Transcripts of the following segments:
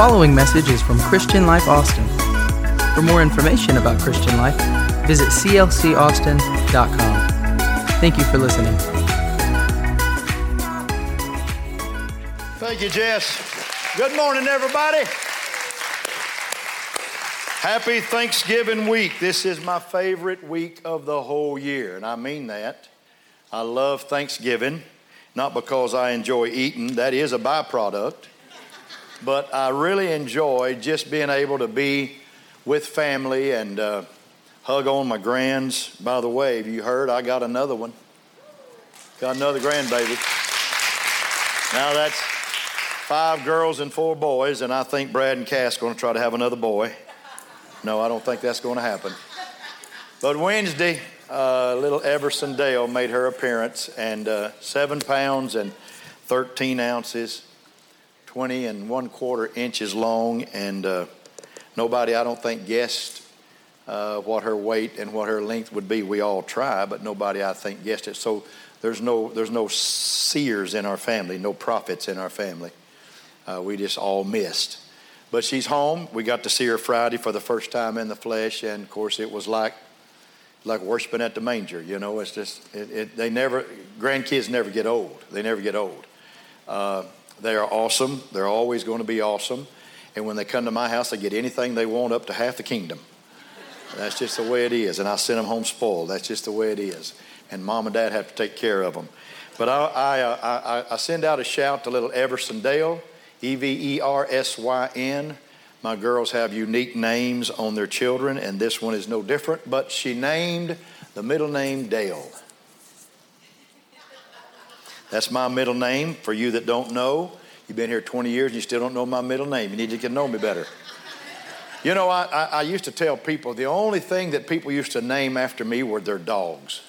following message is from Christian Life Austin. For more information about Christian Life, visit clcaustin.com. Thank you for listening. Thank you, Jess. Good morning, everybody. Happy Thanksgiving week. This is my favorite week of the whole year, and I mean that. I love Thanksgiving, not because I enjoy eating, that is a byproduct, but I really enjoy just being able to be with family and uh, hug on my grands. By the way, have you heard? I got another one. Got another grandbaby. Now that's five girls and four boys, and I think Brad and Cass are going to try to have another boy. No, I don't think that's going to happen. But Wednesday, uh, little Eversyn Dale made her appearance, and uh, seven pounds and 13 ounces, 20 and one quarter inches long, and uh, nobody, I don't think, guessed uh, what her weight and what her length would be. We all try, but nobody, I think, guessed it. So there's no there's no seers in our family, no prophets in our family. Uh, we just all missed. But she's home. We got to see her Friday for the first time in the flesh, and of course, it was like like worshiping at the manger. You know, it's just it, it, they never grandkids never get old. They never get old. Uh, they are awesome. They're always going to be awesome. And when they come to my house, they get anything they want up to half the kingdom. That's just the way it is. And I send them home spoiled. That's just the way it is. And mom and dad have to take care of them. But I, I, uh, I, I send out a shout to little Eversyn Dale. E V E R S Y N. My girls have unique names on their children, and this one is no different, but she named the middle name Dale. That's my middle name. For you that don't know, you've been here 20 years and you still don't know my middle name. You need to get to know me better. You know, I, I, I used to tell people the only thing that people used to name after me were their dogs.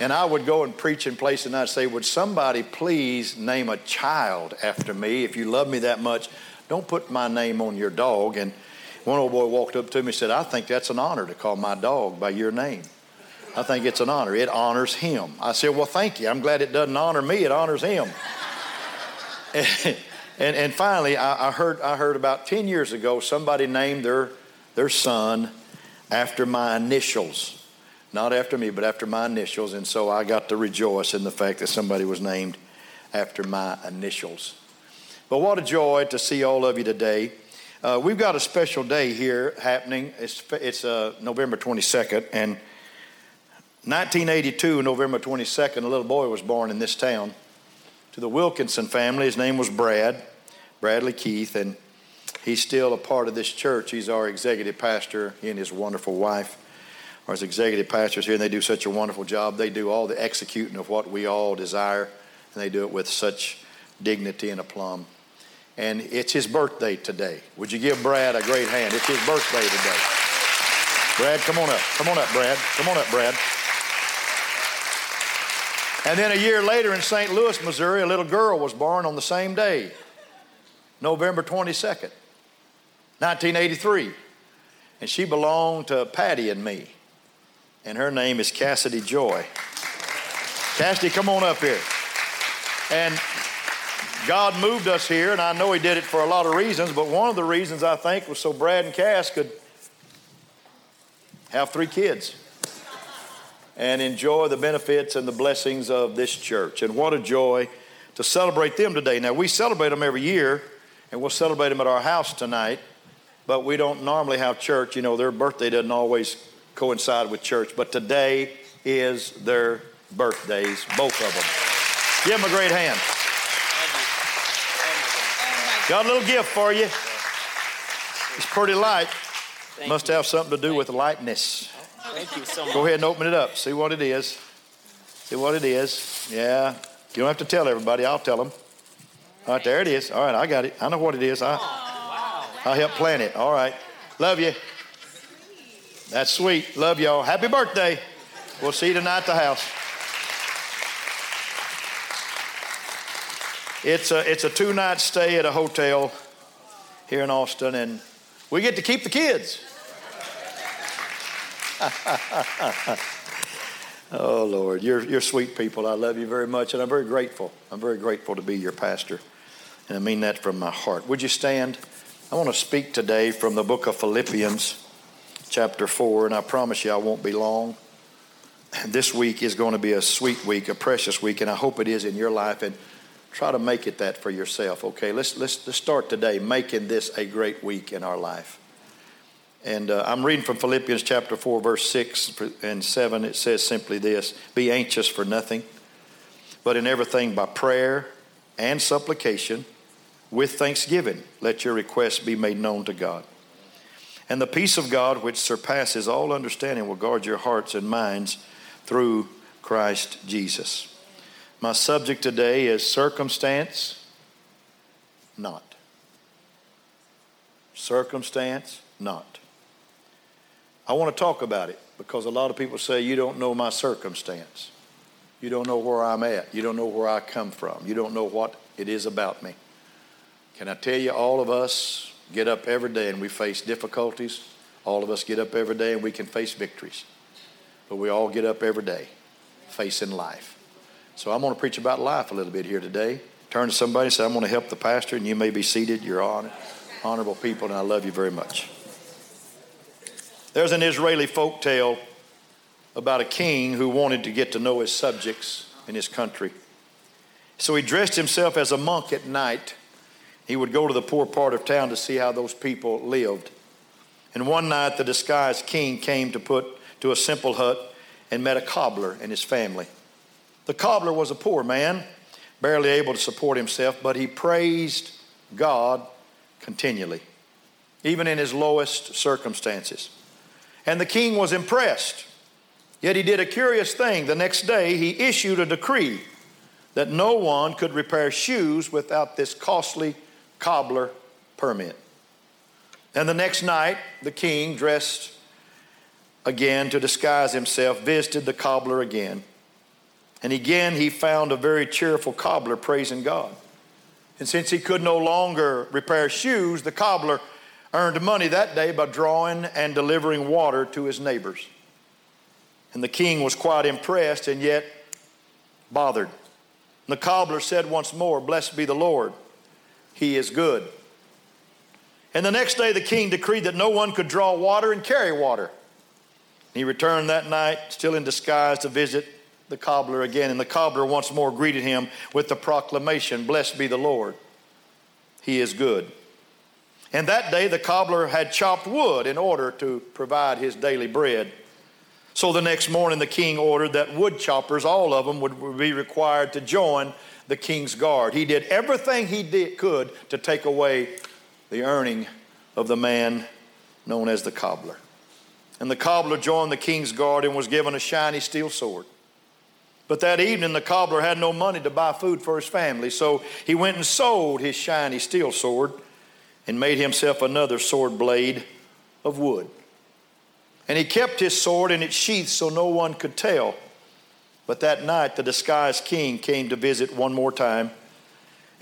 And I would go and preach in place and I'd say, Would somebody please name a child after me? If you love me that much, don't put my name on your dog. And one old boy walked up to me and said, I think that's an honor to call my dog by your name. I think it's an honor. It honors him. I said, Well, thank you. I'm glad it doesn't honor me, it honors him. and, and, and, finally, I, I, heard, I heard about 10 years ago somebody named their, their son after my initials not after me, but after my initials. And so I got to rejoice in the fact that somebody was named after my initials. But what a joy to see all of you today. Uh, we've got a special day here happening. It's, it's uh, November 22nd. And 1982, November 22nd, a little boy was born in this town to the Wilkinson family. His name was Brad, Bradley Keith, and he's still a part of this church. He's our executive pastor, he and his wonderful wife or as executive pastors here, and they do such a wonderful job. They do all the executing of what we all desire, and they do it with such dignity and aplomb. And it's his birthday today. Would you give Brad a great hand? It's his birthday today. Brad, come on up. Come on up, Brad. Come on up, Brad. And then a year later in St. Louis, Missouri, a little girl was born on the same day, November 22nd, 1983. And she belonged to Patty and me and her name is Cassidy Joy. Cassidy, come on up here. And God moved us here, and I know He did it for a lot of reasons, but one of the reasons I think was so Brad and Cass could have three kids and enjoy the benefits and the blessings of this church. And what a joy to celebrate them today. Now, we celebrate them every year, and we'll celebrate them at our house tonight, but we don't normally have church. You know, their birthday doesn't always coincide with church, but today is their birthdays, both of them. Give them a great hand. Got a little gift for you. It's pretty light. Must have something to do with lightness. Thank you so much. Go ahead and open it up. See what it is. See what it is. Yeah. You don't have to tell everybody. I'll tell them. All right, there it is. All right, I got it. I know what it is. I, I helped plan it. All right. Love you. That's sweet. Love y'all. Happy birthday. We'll see you tonight at the house. It's a, it's a two night stay at a hotel here in Austin, and we get to keep the kids. oh, Lord, you're, you're sweet people. I love you very much, and I'm very grateful. I'm very grateful to be your pastor. And I mean that from my heart. Would you stand? I want to speak today from the book of Philippians, chapter 4, and I promise you I won't be long. This week is going to be a sweet week, a precious week, and I hope it is in your life. And try to make it that for yourself. Okay, let's let's, let's start today making this a great week in our life. And uh, I'm reading from Philippians chapter 4, verse 6 and 7. It says simply this Be anxious for nothing, but in everything by prayer and supplication with thanksgiving, let your requests be made known to God. And the peace of God, which surpasses all understanding, will guard your hearts and minds through Christ Jesus. My subject today is circumstance not. Circumstance not. I want to talk about it because a lot of people say, You don't know my circumstance. You don't know where I'm at. You don't know where I come from. You don't know what it is about me. Can I tell you, all of us get up every day and we face difficulties. All of us get up every day and we can face victories. But we all get up every day facing life. So I'm going to preach about life a little bit here today. Turn to somebody and say, I'm going to help the pastor, and you may be seated. You're honor, honorable people, and I love you very much. There's an Israeli folk tale about a king who wanted to get to know his subjects in his country. So he dressed himself as a monk at night he would go to the poor part of town to see how those people lived. And one night, the disguised king came to put to a simple hut and met a cobbler and his family. The cobbler was a poor man, barely able to support himself, but he praised God continually, even in his lowest circumstances. And the king was impressed. Yet he did a curious thing. The next day, he issued a decree that no one could repair shoes without this costly cobbler permit. And the next night, the king, dressed again to disguise himself, visited the cobbler again. And again, he found a very cheerful cobbler praising God. And since he could no longer repair shoes, the cobbler earned money that day by drawing and delivering water to his neighbors. And the king was quite impressed and yet bothered. And the cobbler said once more, Blessed be the Lord he is good. And the next day, the king decreed that no one could draw water and carry water. He returned that night, still in disguise, to visit the cobbler again. And the cobbler once more greeted him with the proclamation Blessed be the Lord, he is good. And that day, the cobbler had chopped wood in order to provide his daily bread. So the next morning, the king ordered that wood choppers, all of them, would be required to join the king's guard. He did everything he did, could to take away the earning of the man known as the cobbler. And the cobbler joined the king's guard and was given a shiny steel sword. But that evening, the cobbler had no money to buy food for his family, so he went and sold his shiny steel sword and made himself another sword blade of wood. And he kept his sword in its sheath so no one could tell but that night, the disguised king came to visit one more time,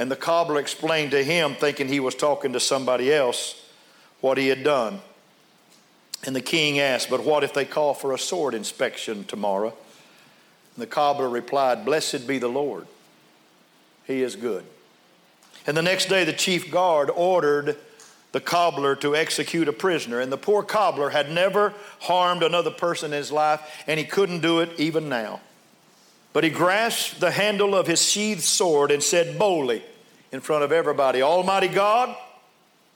and the cobbler explained to him, thinking he was talking to somebody else, what he had done. And the king asked, But what if they call for a sword inspection tomorrow? And the cobbler replied, Blessed be the Lord, he is good. And the next day, the chief guard ordered the cobbler to execute a prisoner. And the poor cobbler had never harmed another person in his life, and he couldn't do it even now. But he grasped the handle of his sheathed sword and said boldly in front of everybody, Almighty God,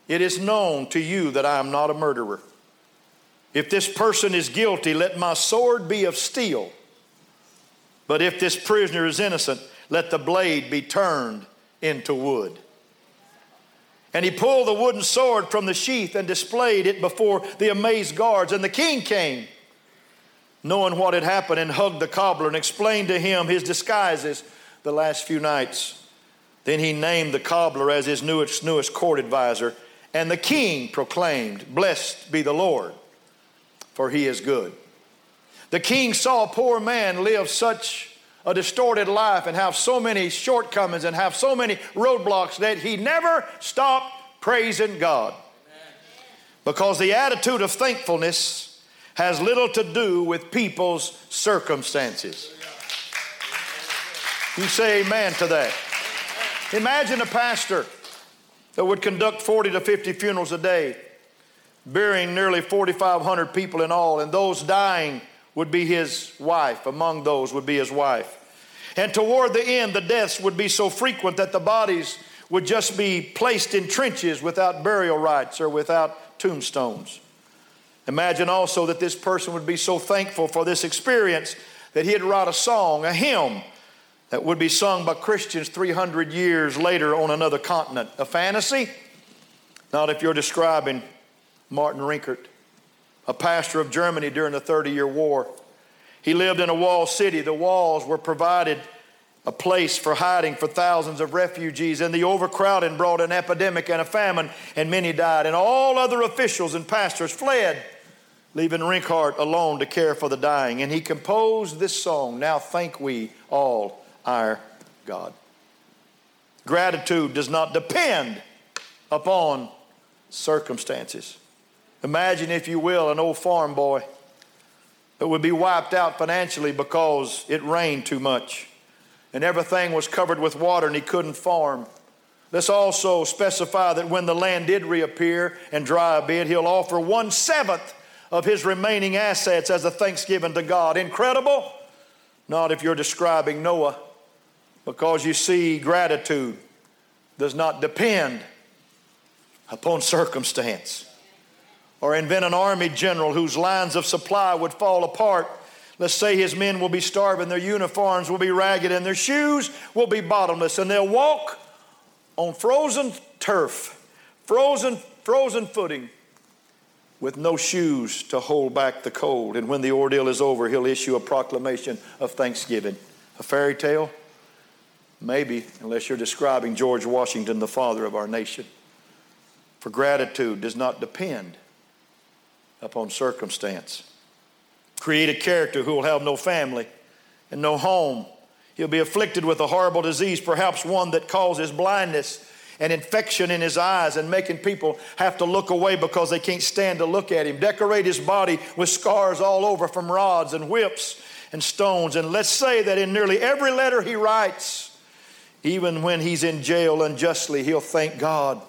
it is known to you that I am not a murderer. If this person is guilty, let my sword be of steel. But if this prisoner is innocent, let the blade be turned into wood. And he pulled the wooden sword from the sheath and displayed it before the amazed guards. And the king came knowing what had happened, and hugged the cobbler and explained to him his disguises the last few nights. Then he named the cobbler as his newest, newest court advisor, and the king proclaimed, Blessed be the Lord, for he is good. The king saw a poor man live such a distorted life and have so many shortcomings and have so many roadblocks that he never stopped praising God. Because the attitude of thankfulness has little to do with people's circumstances. You say amen to that. Imagine a pastor that would conduct 40 to 50 funerals a day, burying nearly 4,500 people in all, and those dying would be his wife. Among those would be his wife. And toward the end, the deaths would be so frequent that the bodies would just be placed in trenches without burial rites or without tombstones. Imagine also that this person would be so thankful for this experience that he'd write a song, a hymn, that would be sung by Christians 300 years later on another continent. A fantasy? Not if you're describing Martin Rinkart, a pastor of Germany during the 30 year war. He lived in a walled city. The walls were provided a place for hiding for thousands of refugees, and the overcrowding brought an epidemic and a famine, and many died. And all other officials and pastors fled, leaving Rinkart alone to care for the dying. And he composed this song Now thank we all our God. Gratitude does not depend upon circumstances. Imagine, if you will, an old farm boy that would be wiped out financially because it rained too much and everything was covered with water and he couldn't farm. Let's also specify that when the land did reappear and dry a bit, he'll offer one seventh of his remaining assets as a thanksgiving to God. Incredible? Not if you're describing Noah, because you see, gratitude does not depend upon circumstance. Or invent an army general whose lines of supply would fall apart Let's say his men will be starving, their uniforms will be ragged, and their shoes will be bottomless, and they'll walk on frozen turf, frozen, frozen footing, with no shoes to hold back the cold. And when the ordeal is over, he'll issue a proclamation of thanksgiving. A fairy tale? Maybe, unless you're describing George Washington, the father of our nation. For gratitude does not depend upon circumstance. Create a character who will have no family and no home. He'll be afflicted with a horrible disease, perhaps one that causes blindness and infection in his eyes and making people have to look away because they can't stand to look at him. Decorate his body with scars all over from rods and whips and stones. And let's say that in nearly every letter he writes, even when he's in jail unjustly, he'll thank God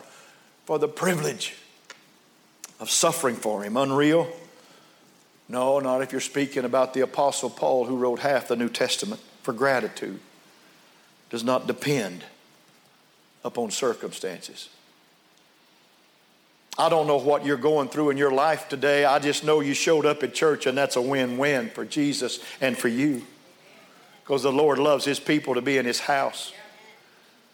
for the privilege of suffering for him. Unreal? No, not if you're speaking about the Apostle Paul who wrote half the New Testament. For gratitude does not depend upon circumstances. I don't know what you're going through in your life today. I just know you showed up at church and that's a win win for Jesus and for you. Because the Lord loves His people to be in His house.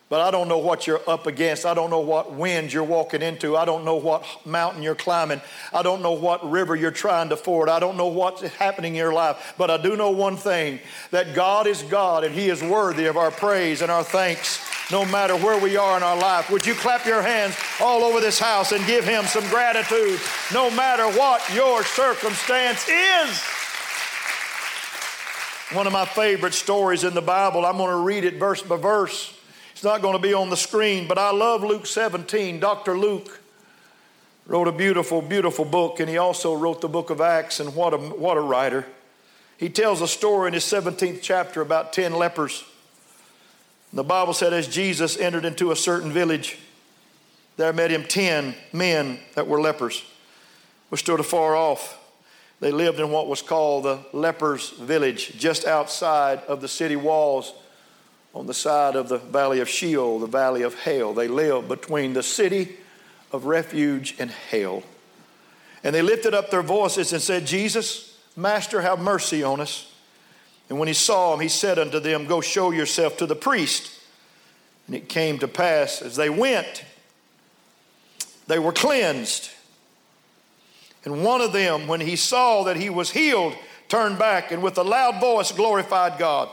But I don't know what you're up against. I don't know what wind you're walking into. I don't know what mountain you're climbing. I don't know what river you're trying to ford. I don't know what's happening in your life. But I do know one thing that God is God and He is worthy of our praise and our thanks no matter where we are in our life. Would you clap your hands all over this house and give Him some gratitude no matter what your circumstance is? One of my favorite stories in the Bible, I'm going to read it verse by verse. It's not going to be on the screen, but I love Luke 17. Dr. Luke wrote a beautiful, beautiful book, and he also wrote the book of Acts, and what a, what a writer. He tells a story in his 17th chapter about 10 lepers. The Bible said, as Jesus entered into a certain village, there met him 10 men that were lepers, which stood afar off. They lived in what was called the lepers' village, just outside of the city walls on the side of the valley of Sheol, the valley of hell. They lived between the city of refuge and hell. And they lifted up their voices and said, Jesus, Master, have mercy on us. And when he saw him, he said unto them, Go show yourself to the priest. And it came to pass as they went, they were cleansed. And one of them, when he saw that he was healed, turned back and with a loud voice glorified God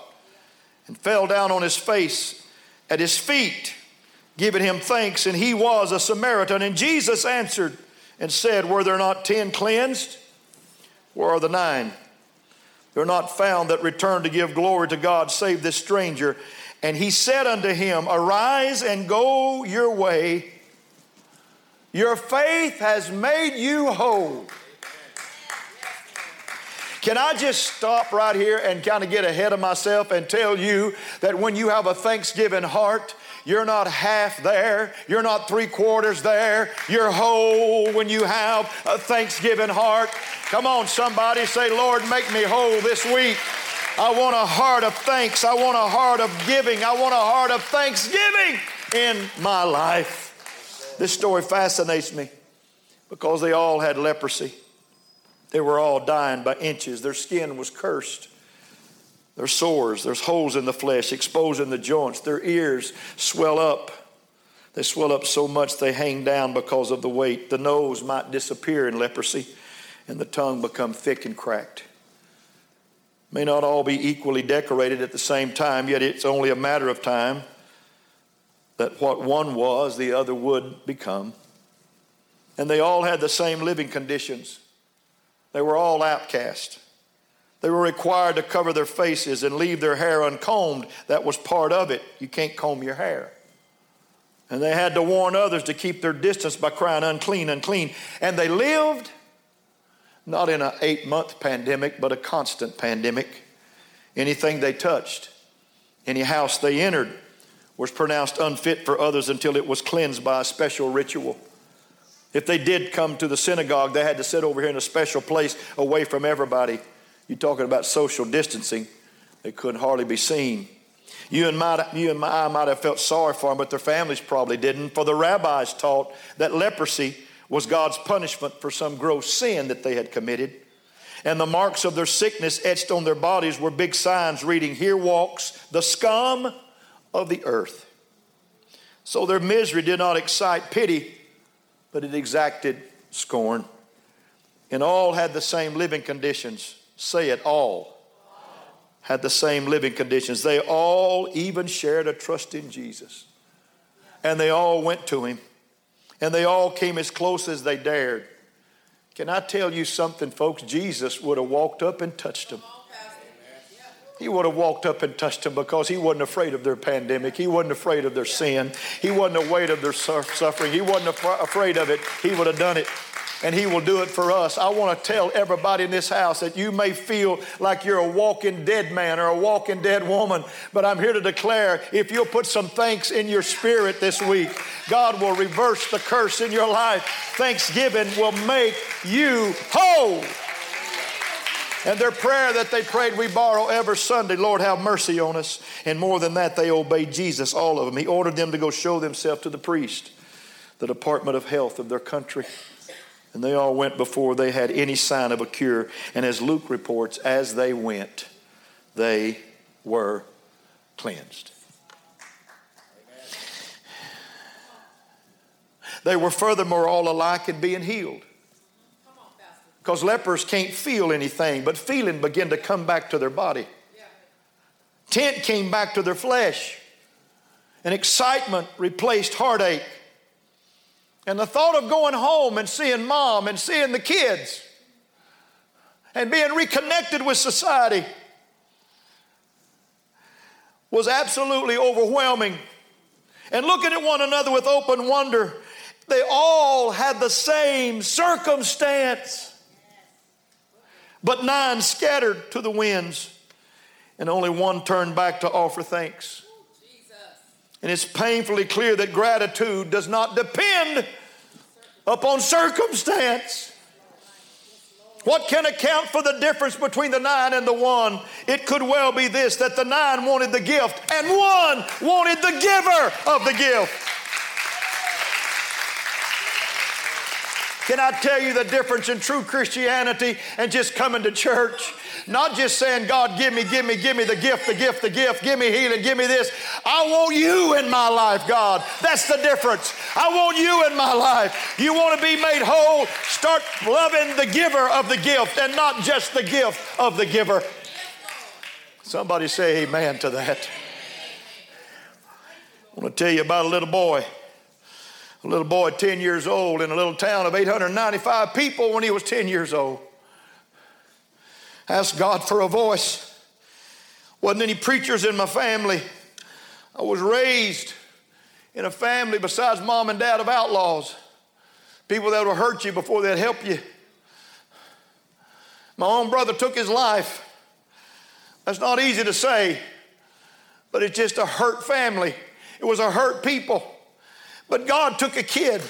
and fell down on his face at his feet, giving him thanks. And he was a Samaritan. And Jesus answered and said, Were there not ten cleansed? Where are the nine? They're not found that return to give glory to God, save this stranger. And he said unto him, Arise and go your way. Your faith has made you whole. Can I just stop right here and kind of get ahead of myself and tell you that when you have a thanksgiving heart, You're not half there. You're not three quarters there. You're whole when you have a thanksgiving heart. Come on, somebody say, Lord, make me whole this week. I want a heart of thanks. I want a heart of giving. I want a heart of thanksgiving in my life. This story fascinates me because they all had leprosy. They were all dying by inches. Their skin was cursed. There's sores, there's holes in the flesh, exposing the joints. Their ears swell up. They swell up so much they hang down because of the weight. The nose might disappear in leprosy, and the tongue become thick and cracked. May not all be equally decorated at the same time, yet it's only a matter of time that what one was, the other would become. And they all had the same living conditions. They were all outcast. They were required to cover their faces and leave their hair uncombed. That was part of it. You can't comb your hair. And they had to warn others to keep their distance by crying, unclean, unclean. And they lived not in an eight month pandemic, but a constant pandemic. Anything they touched, any house they entered, was pronounced unfit for others until it was cleansed by a special ritual. If they did come to the synagogue, they had to sit over here in a special place away from everybody. You're talking about social distancing. They couldn't hardly be seen. You and, my, you and I might have felt sorry for them, but their families probably didn't. For the rabbis taught that leprosy was God's punishment for some gross sin that they had committed. And the marks of their sickness etched on their bodies were big signs reading, Here walks the scum of the earth. So their misery did not excite pity, but it exacted scorn. And all had the same living conditions. Say it, all had the same living conditions. They all even shared a trust in Jesus. And they all went to him. And they all came as close as they dared. Can I tell you something, folks? Jesus would have walked up and touched them. He would have walked up and touched them because he wasn't afraid of their pandemic. He wasn't afraid of their sin. He wasn't afraid of their suffering. He wasn't afraid of it. He would have done it. And he will do it for us. I want to tell everybody in this house that you may feel like you're a walking dead man or a walking dead woman, but I'm here to declare if you'll put some thanks in your spirit this week, God will reverse the curse in your life. Thanksgiving will make you whole. And their prayer that they prayed, we borrow every Sunday, Lord, have mercy on us. And more than that, they obeyed Jesus, all of them. He ordered them to go show themselves to the priest, the Department of Health of their country. And they all went before they had any sign of a cure. And as Luke reports, as they went, they were cleansed. They were furthermore all alike in being healed. Because lepers can't feel anything, but feeling began to come back to their body. Tent came back to their flesh. And excitement replaced heartache. And the thought of going home and seeing mom and seeing the kids and being reconnected with society was absolutely overwhelming. And looking at one another with open wonder, they all had the same circumstance but nine scattered to the winds, and only one turned back to offer thanks. And it's painfully clear that gratitude does not depend upon circumstance. What can account for the difference between the nine and the one? It could well be this that the nine wanted the gift and one wanted the giver of the gift. Can I tell you the difference in true Christianity and just coming to church? Not just saying, God, give me, give me, give me the gift, the gift, the gift, give me healing, give me this. I want you in my life, God. That's the difference. I want you in my life. You want to be made whole? Start loving the giver of the gift and not just the gift of the giver. Somebody say amen to that. I want to tell you about a little boy a little boy 10 years old in a little town of 895 people when he was 10 years old. Asked God for a voice. Wasn't any preachers in my family. I was raised in a family besides mom and dad of outlaws, people that will hurt you before they'd help you. My own brother took his life. That's not easy to say, but it's just a hurt family. It was a hurt people. But God took a kid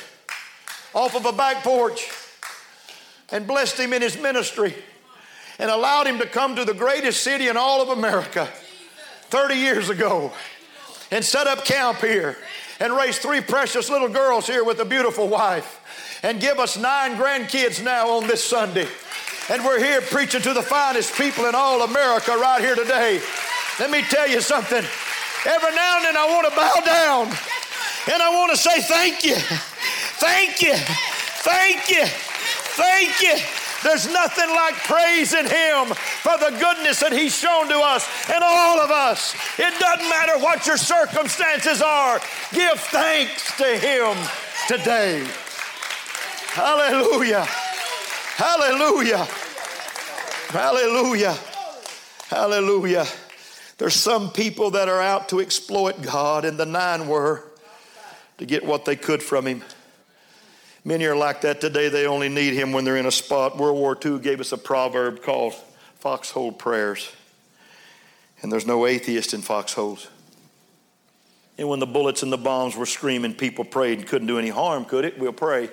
off of a back porch and blessed him in his ministry and allowed him to come to the greatest city in all of America 30 years ago and set up camp here and raise three precious little girls here with a beautiful wife and give us nine grandkids now on this Sunday. And we're here preaching to the finest people in all America right here today. Let me tell you something. Every now and then I want to bow down and I want to say thank you. Thank you. Thank you. Thank you. There's nothing like praising Him for the goodness that He's shown to us and all of us. It doesn't matter what your circumstances are, give thanks to Him today. Hallelujah. Hallelujah. Hallelujah. Hallelujah. There's some people that are out to exploit God, and the nine were to get what they could from Him. Many are like that today. They only need Him when they're in a spot. World War II gave us a proverb called foxhole prayers. And there's no atheist in foxholes. And when the bullets and the bombs were screaming, people prayed and couldn't do any harm, could it? We'll pray.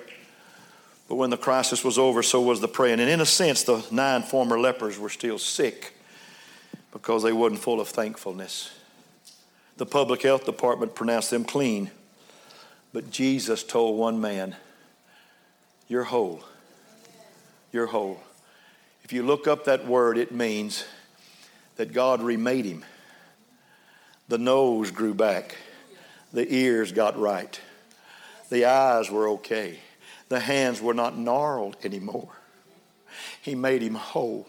But when the crisis was over, so was the praying. And in a sense, the nine former lepers were still sick because they wasn't full of thankfulness. The public health department pronounced them clean. But Jesus told one man, You're whole. You're whole. If you look up that word, it means that God remade him. The nose grew back, the ears got right, the eyes were okay, the hands were not gnarled anymore. He made him whole.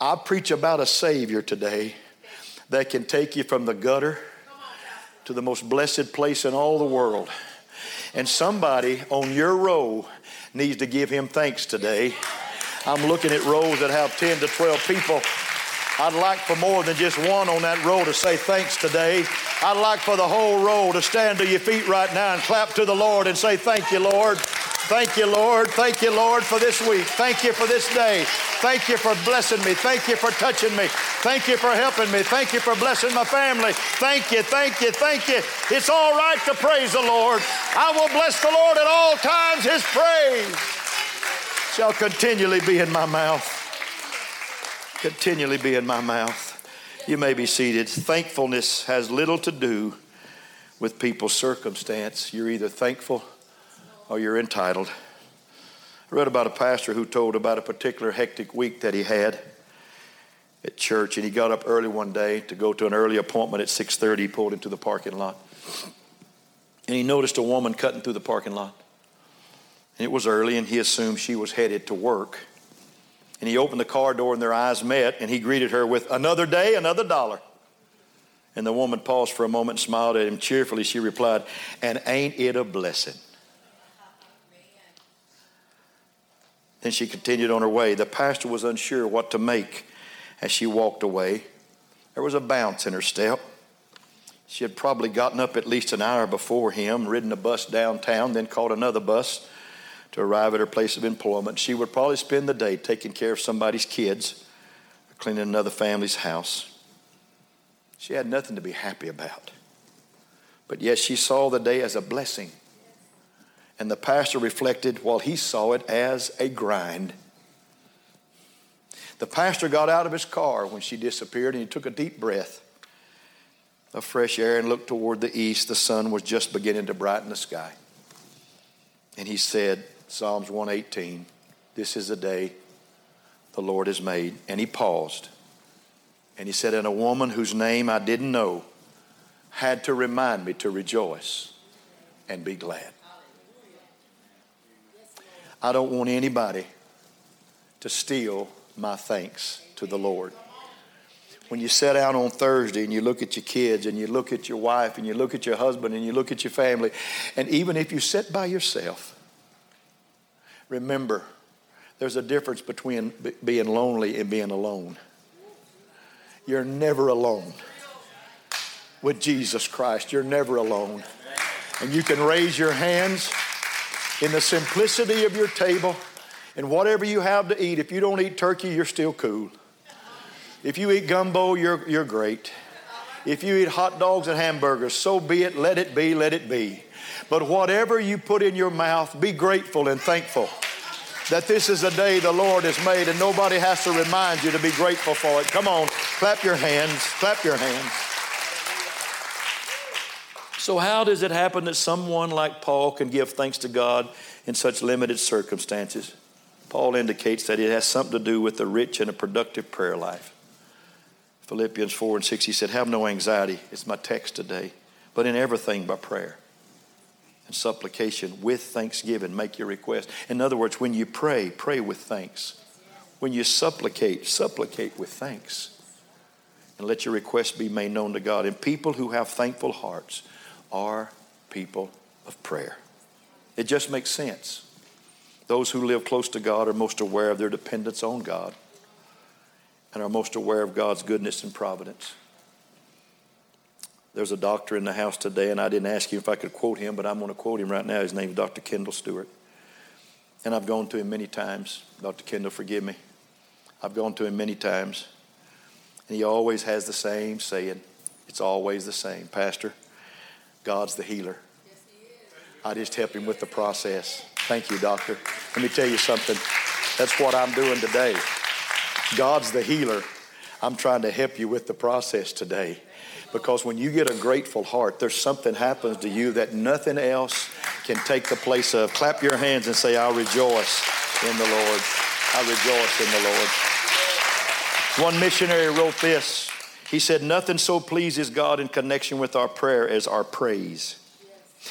I preach about a Savior today that can take you from the gutter to the most blessed place in all the world. And somebody on your row needs to give him thanks today. I'm looking at rows that have 10 to 12 people. I'd like for more than just one on that row to say thanks today. I'd like for the whole row to stand to your feet right now and clap to the Lord and say, Thank you, Lord. Thank you, Lord. Thank you, Lord, for this week. Thank you for this day. Thank you for blessing me. Thank you for touching me. Thank you for helping me. Thank you for blessing my family. Thank you, thank you, thank you. It's all right to praise the Lord. I will bless the Lord at all times. His praise shall continually be in my mouth. Continually be in my mouth. You may be seated. Thankfulness has little to do with people's circumstance. You're either thankful or you're entitled. I read about a pastor who told about a particular hectic week that he had at church, and he got up early one day to go to an early appointment at 6:30. He pulled into the parking lot, and he noticed a woman cutting through the parking lot. And it was early, and he assumed she was headed to work. And he opened the car door, and their eyes met, and he greeted her with another day, another dollar. And the woman paused for a moment and smiled at him cheerfully. She replied, And ain't it a blessing? Then she continued on her way. The pastor was unsure what to make as she walked away. There was a bounce in her step. She had probably gotten up at least an hour before him, ridden a bus downtown, then caught another bus to arrive at her place of employment. She would probably spend the day taking care of somebody's kids, or cleaning another family's house. She had nothing to be happy about. But yet she saw the day as a blessing. And the pastor reflected while he saw it as a grind. The pastor got out of his car when she disappeared and he took a deep breath of fresh air and looked toward the east. The sun was just beginning to brighten the sky. And he said, Psalms 118, This is the day the Lord has made. And he paused. And he said, And a woman whose name I didn't know had to remind me to rejoice and be glad. I don't want anybody to steal my thanks to the Lord. When you set out on Thursday and you look at your kids and you look at your wife and you look at your husband and you look at your family, and even if you sit by yourself, remember there's a difference between being lonely and being alone. You're never alone with Jesus Christ. You're never alone. And you can raise your hands in the simplicity of your table and whatever you have to eat. If you don't eat turkey, you're still cool. If you eat gumbo, you're, you're great. If you eat hot dogs and hamburgers, so be it, let it be, let it be. But whatever you put in your mouth, be grateful and thankful that this is a day the Lord has made and nobody has to remind you to be grateful for it. Come on, clap your hands, clap your hands. So, how does it happen that someone like Paul can give thanks to God in such limited circumstances? Paul indicates that it has something to do with a rich and a productive prayer life. Philippians 4 and 6, he said, Have no anxiety. It's my text today. But in everything by prayer and supplication with thanksgiving, make your request. In other words, when you pray, pray with thanks. When you supplicate, supplicate with thanks. And let your request be made known to God. And people who have thankful hearts are people of prayer. It just makes sense. Those who live close to God are most aware of their dependence on God and are most aware of God's goodness and providence. There's a doctor in the house today, and I didn't ask you if I could quote him, but I'm going to quote him right now. His name is Dr. Kendall Stewart. And I've gone to him many times. Dr. Kendall, forgive me. I've gone to him many times. And he always has the same saying. It's always the same. Pastor, God's the healer. I just help him with the process. Thank you, doctor. Let me tell you something. That's what I'm doing today. God's the healer. I'm trying to help you with the process today. Because when you get a grateful heart, there's something happens to you that nothing else can take the place of. Clap your hands and say, I'll rejoice in the Lord. I rejoice in the Lord. One missionary wrote this he said, Nothing so pleases God in connection with our prayer as our praise.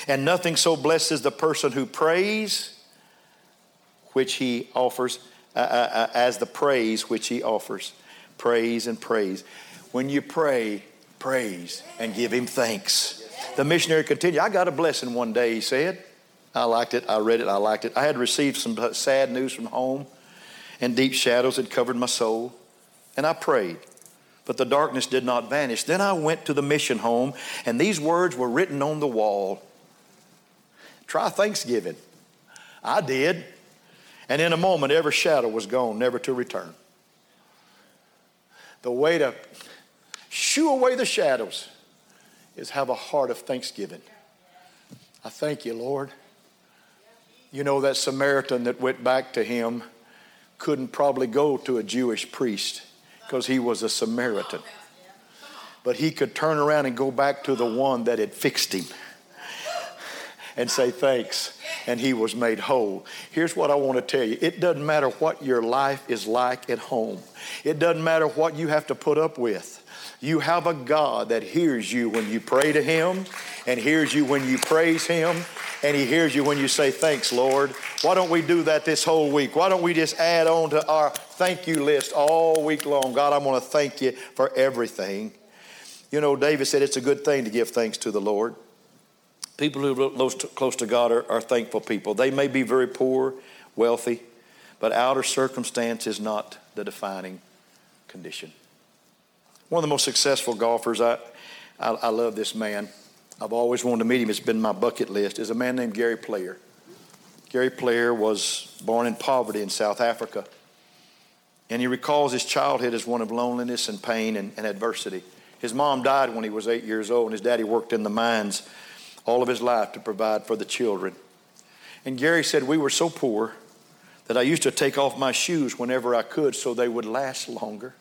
And nothing so blesses the person who prays, which he offers, uh, uh, uh, as the praise which he offers. Praise and praise. When you pray, praise and give him thanks. The missionary continued, I got a blessing one day, he said. I liked it. I read it. I liked it. I had received some sad news from home, and deep shadows had covered my soul. And I prayed but the darkness did not vanish. Then I went to the mission home, and these words were written on the wall Try Thanksgiving. I did. And in a moment, every shadow was gone, never to return. The way to shoo away the shadows is have a heart of thanksgiving. I thank you, Lord. You know, that Samaritan that went back to him couldn't probably go to a Jewish priest because he was a Samaritan. But he could turn around and go back to the one that had fixed him and say thanks. And he was made whole. Here's what I want to tell you it doesn't matter what your life is like at home, it doesn't matter what you have to put up with. You have a God that hears you when you pray to Him and hears you when you praise Him and He hears you when you say, Thanks, Lord. Why don't we do that this whole week? Why don't we just add on to our thank you list all week long? God, I want to thank you for everything. You know, David said it's a good thing to give thanks to the Lord. People who are close to God are, are thankful people. They may be very poor, wealthy, but outer circumstance is not the defining condition. One of the most successful golfers, I, I, I love this man. I've always wanted to meet him. It's been my bucket list. Is a man named Gary Player. Gary Player was born in poverty in South Africa. And he recalls his childhood as one of loneliness and pain and, and, adversity. His mom died when he was eight years old, and his daddy worked in the mines all of his life to provide for the children. And Gary said, We were so poor that I used to take off my shoes whenever I could so they would last longer.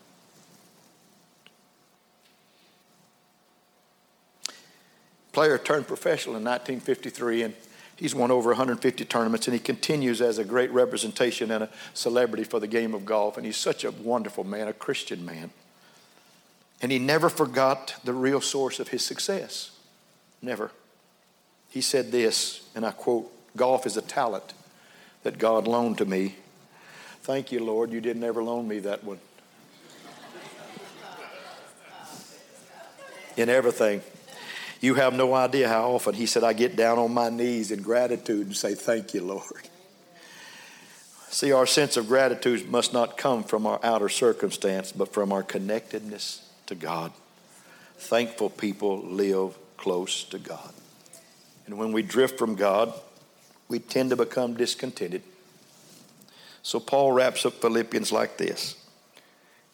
Player turned professional in 1953, and he's won over 150 tournaments, and he continues as a great representation and a celebrity for the game of golf. And he's such a wonderful man, a Christian man. And he never forgot the real source of his success. Never. He said this, and I quote Golf is a talent that God loaned to me. Thank you, Lord, you didn't ever loan me that one. In everything. You have no idea how often he said, I get down on my knees in gratitude and say, Thank you, Lord. See, our sense of gratitude must not come from our outer circumstance, but from our connectedness to God. Thankful people live close to God. And when we drift from God, we tend to become discontented. So Paul wraps up Philippians like this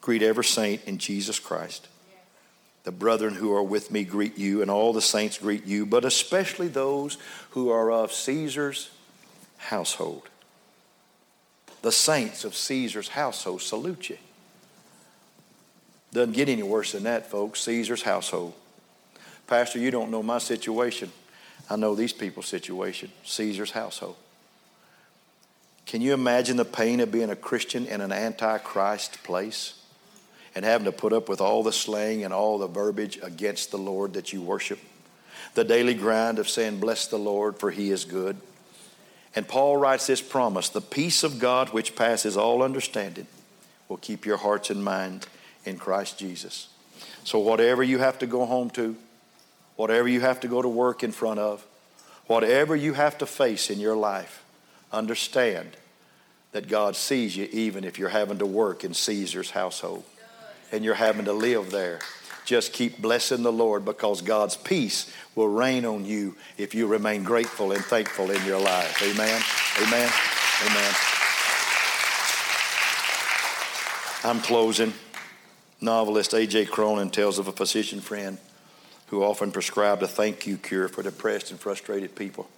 Greet every saint in Jesus Christ. The brethren who are with me greet you, and all the saints greet you, but especially those who are of Caesar's household. The saints of Caesar's household salute you. Doesn't get any worse than that, folks. Caesar's household. Pastor, you don't know my situation. I know these people's situation. Caesar's household. Can you imagine the pain of being a Christian in an antichrist place and having to put up with all the slang and all the verbiage against the Lord that you worship? The daily grind of saying, Bless the Lord, for he is good. And Paul writes this promise the peace of God, which passes all understanding, will keep your hearts and minds in Christ Jesus. So, whatever you have to go home to, whatever you have to go to work in front of, whatever you have to face in your life, understand that God sees you even if you're having to work in Caesar's household and you're having to live there. Just keep blessing the Lord because God's peace will reign on you if you remain grateful and thankful in your life. Amen. Amen. Amen. I'm closing. Novelist A.J. Cronin tells of a physician friend who often prescribed a thank you cure for depressed and frustrated people.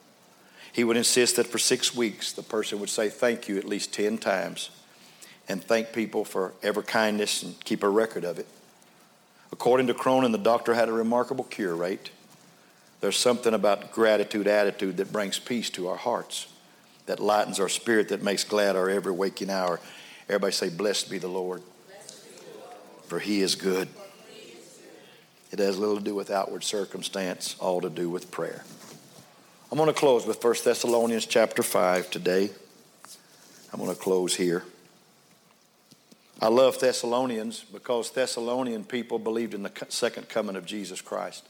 He would insist that for six weeks the person would say thank you at least 10 times and thank people for ever kindness and keep a record of it. According to Cronin, the doctor had a remarkable cure rate. There's something about gratitude attitude that brings peace to our hearts, that lightens our spirit, that makes glad our every waking hour. Everybody say, Blessed be the Lord, for he is good. It has little to do with outward circumstance, all to do with prayer. I'm going to close with 1 Thessalonians chapter 5 today. I'm going to close here. I love Thessalonians because Thessalonian people believed in the second coming of Jesus Christ.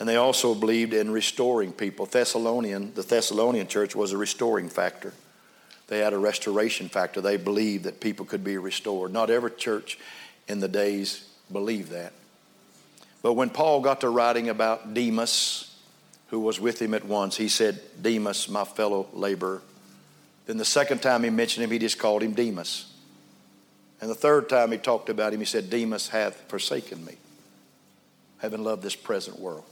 And they also believed in restoring people. Thessalonian, the Thessalonian church was a restoring factor. They had a restoration factor. They believed that people could be restored. Not every church in the days believed that. But when Paul got to writing about Demas, who was with him at once, he said, Demas, my fellow laborer. Then the second time he mentioned him, he just called him Demas. And the third time he talked about him, he said, Demas hath forsaken me, having loved this present world.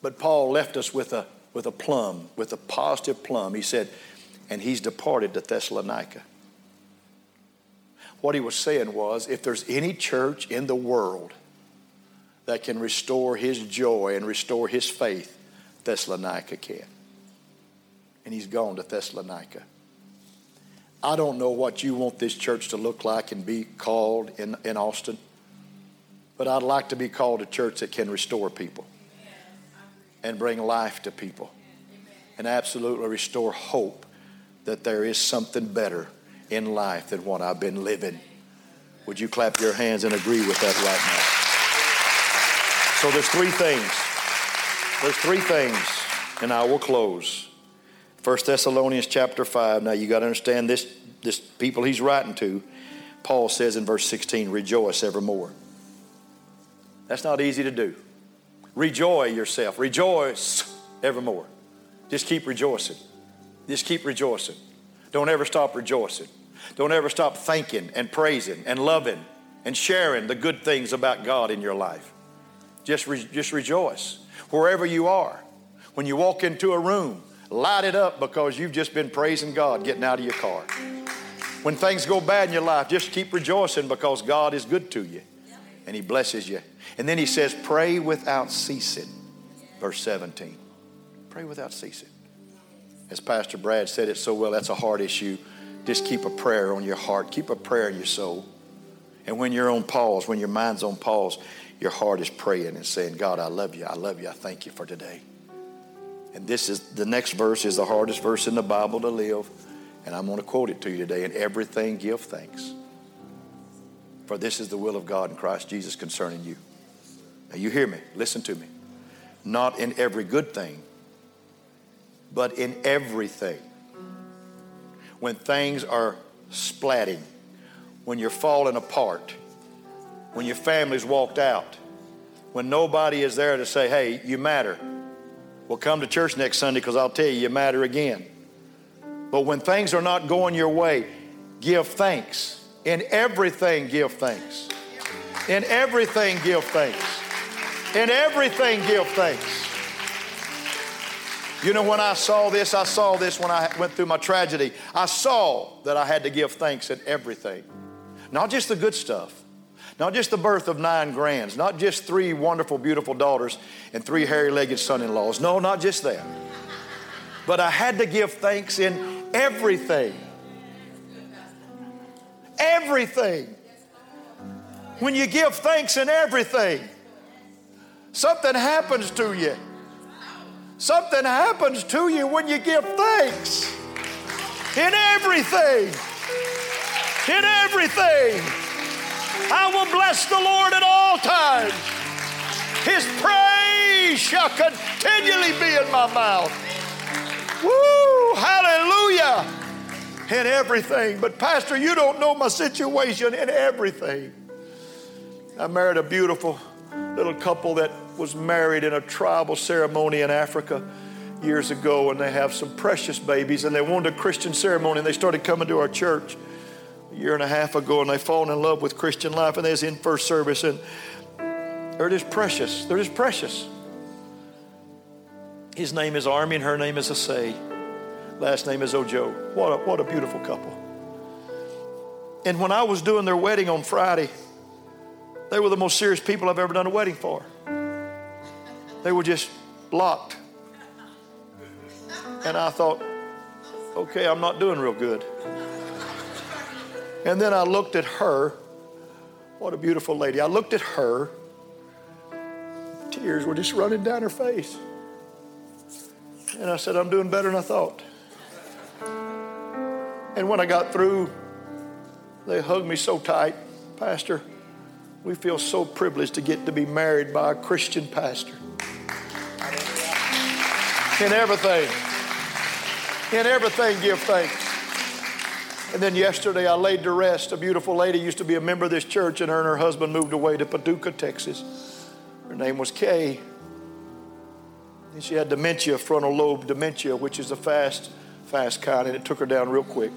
But Paul left us with a, with a plum, with a positive plum. He said, and he's departed to Thessalonica. What he was saying was, if there's any church in the world that can restore his joy and restore his faith, Thessalonica can. And he's gone to Thessalonica. I don't know what you want this church to look like and be called in, in Austin, but I'd like to be called a church that can restore people and bring life to people and absolutely restore hope that there is something better in life than what I've been living. Would you clap your hands and agree with that right now? So there's three things. There's three things, and I will close. First Thessalonians chapter 5. Now you got to understand this, this people he's writing to. Paul says in verse 16, rejoice evermore. That's not easy to do. Rejoice yourself. Rejoice evermore. Just keep rejoicing. Just keep rejoicing. Don't ever stop rejoicing. Don't ever stop thanking and praising and loving and sharing the good things about God in your life. Just, re- just rejoice. Wherever you are, when you walk into a room, light it up because you've just been praising God getting out of your car. When things go bad in your life, just keep rejoicing because God is good to you and He blesses you. And then He says, pray without ceasing. Verse 17. Pray without ceasing. As Pastor Brad said it so well, that's a heart issue. Just keep a prayer on your heart, keep a prayer in your soul. And when you're on pause, when your mind's on pause, your heart is praying and saying, God, I love you. I love you. I thank you for today. And this is the next verse is the hardest verse in the Bible to live. And I'm going to quote it to you today. In everything, give thanks. For this is the will of God in Christ Jesus concerning you. Now, you hear me. Listen to me. Not in every good thing, but in everything. When things are splatting, when you're falling apart, when your family's walked out, when nobody is there to say, hey, you matter. Well, come to church next Sunday because I'll tell you, you matter again. But when things are not going your way, give thanks. In everything, give thanks. In everything, give thanks. In everything, give thanks. You know, when I saw this, I saw this when I went through my tragedy. I saw that I had to give thanks in everything. Not just the good stuff, not just the birth of nine grands, not just three wonderful, beautiful daughters and three hairy legged son in laws. No, not just that. But I had to give thanks in everything. Everything. When you give thanks in everything, something happens to you. Something happens to you when you give thanks. In everything. In everything. I will bless the Lord at all times. His praise shall continually be in my mouth. Woo! Hallelujah! In everything. But, Pastor, you don't know my situation in everything. I married a beautiful little couple that was married in a tribal ceremony in Africa years ago, and they have some precious babies, and they wanted a Christian ceremony, and they started coming to our church year and a half ago, and they've fallen in love with Christian life, and they was in first service, and they're just precious. They're just precious. His name is Army, and her name is Asay. Last name is Ojo. What a, what a beautiful couple. And when I was doing their wedding on Friday, they were the most serious people I've ever done a wedding for. They were just locked. And I thought, okay, I'm not doing real good. And then I looked at her. What a beautiful lady. I looked at her. Tears were just running down her face. And I said, I'm doing better than I thought. And when I got through, they hugged me so tight. Pastor, we feel so privileged to get to be married by a Christian pastor. In everything, in everything, give thanks. And then yesterday, I laid to rest a beautiful lady used to be a member of this church, and her and her husband moved away to Paducah, Texas. Her name was Kay. And she had dementia, frontal lobe dementia, which is a fast, fast kind, and it took her down real quick.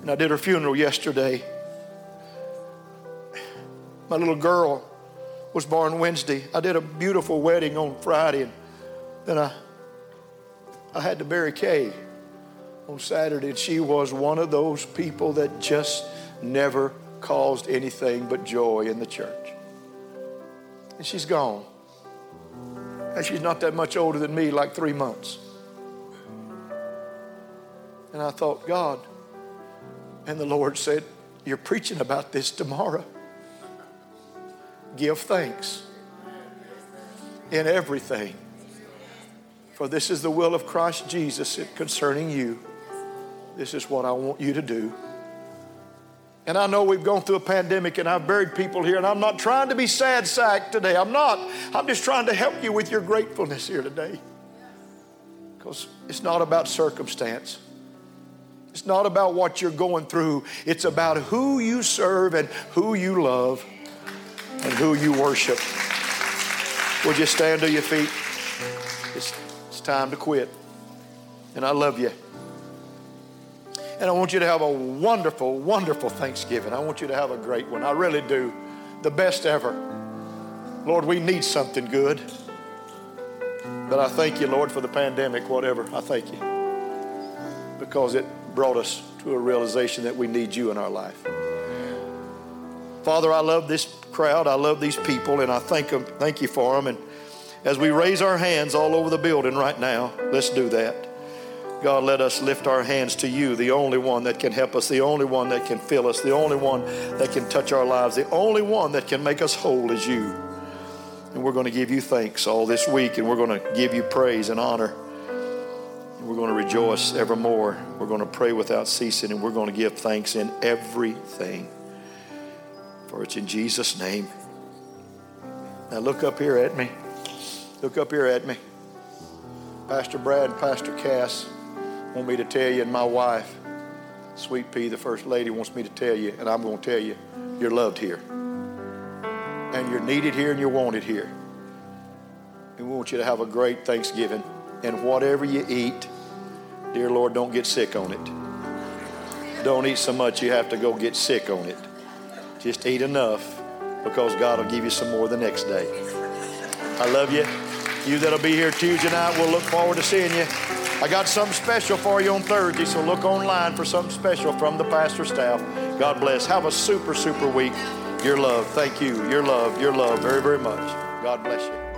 And I did her funeral yesterday. My little girl was born Wednesday. I did a beautiful wedding on Friday, and then I, I had to bury Kay on Saturday. She was one of those people that just never caused anything but joy in the church. And she's gone. And she's not that much older than me, like three months. And I thought, God, and the Lord said, You're preaching about this tomorrow give thanks in everything. For this is the will of Christ Jesus concerning you. This is what I want you to do. And I know we've gone through a pandemic and I've buried people here, and I'm not trying to be sad sack today. I'm not. I'm just trying to help you with your gratefulness here today. Because it's not about circumstance. It's not about what you're going through. It's about who you serve and who you love and who you worship. Would you stand to your feet? It's, it's time to quit. And I love you. And I want you to have a wonderful, wonderful Thanksgiving. I want you to have a great one. I really do. The best ever. Lord, we need something good. But I thank you, Lord, for the pandemic, whatever. I thank you. Because it brought us to a realization that we need you in our life. Father, I love this crowd. I love these people, and I thank them. Thank you for them. And as we raise our hands all over the building right now, let's do that. God, let us lift our hands to you, the only one that can help us, the only one that can fill us, the only one that can touch our lives, the only one that can make us whole is you. And we're going to give you thanks all this week, and we're going to give you praise and honor. And we're going to rejoice evermore. We're going to pray without ceasing, and we're going to give thanks in everything. For it's in Jesus' name. Now look up here at me. Look up here at me. Pastor Brad and Pastor Cass want me to tell you, and my wife, Sweet Pea, the First Lady, wants me to tell you, and I'm going to tell you, you're loved here. And you're needed here and you're wanted here. And we want you to have a great Thanksgiving. And whatever you eat, dear Lord, don't get sick on it. Don't eat so much you have to go get sick on it. Just eat enough because God will give you some more the next day. I love you. You that'll be here Tuesday night, we'll look forward to seeing you. I got something special for you on Thursday, so look online for something special from the pastor staff. God bless. Have a super, super week. Your love. Thank you. Your love. Your love very, very much. God bless you.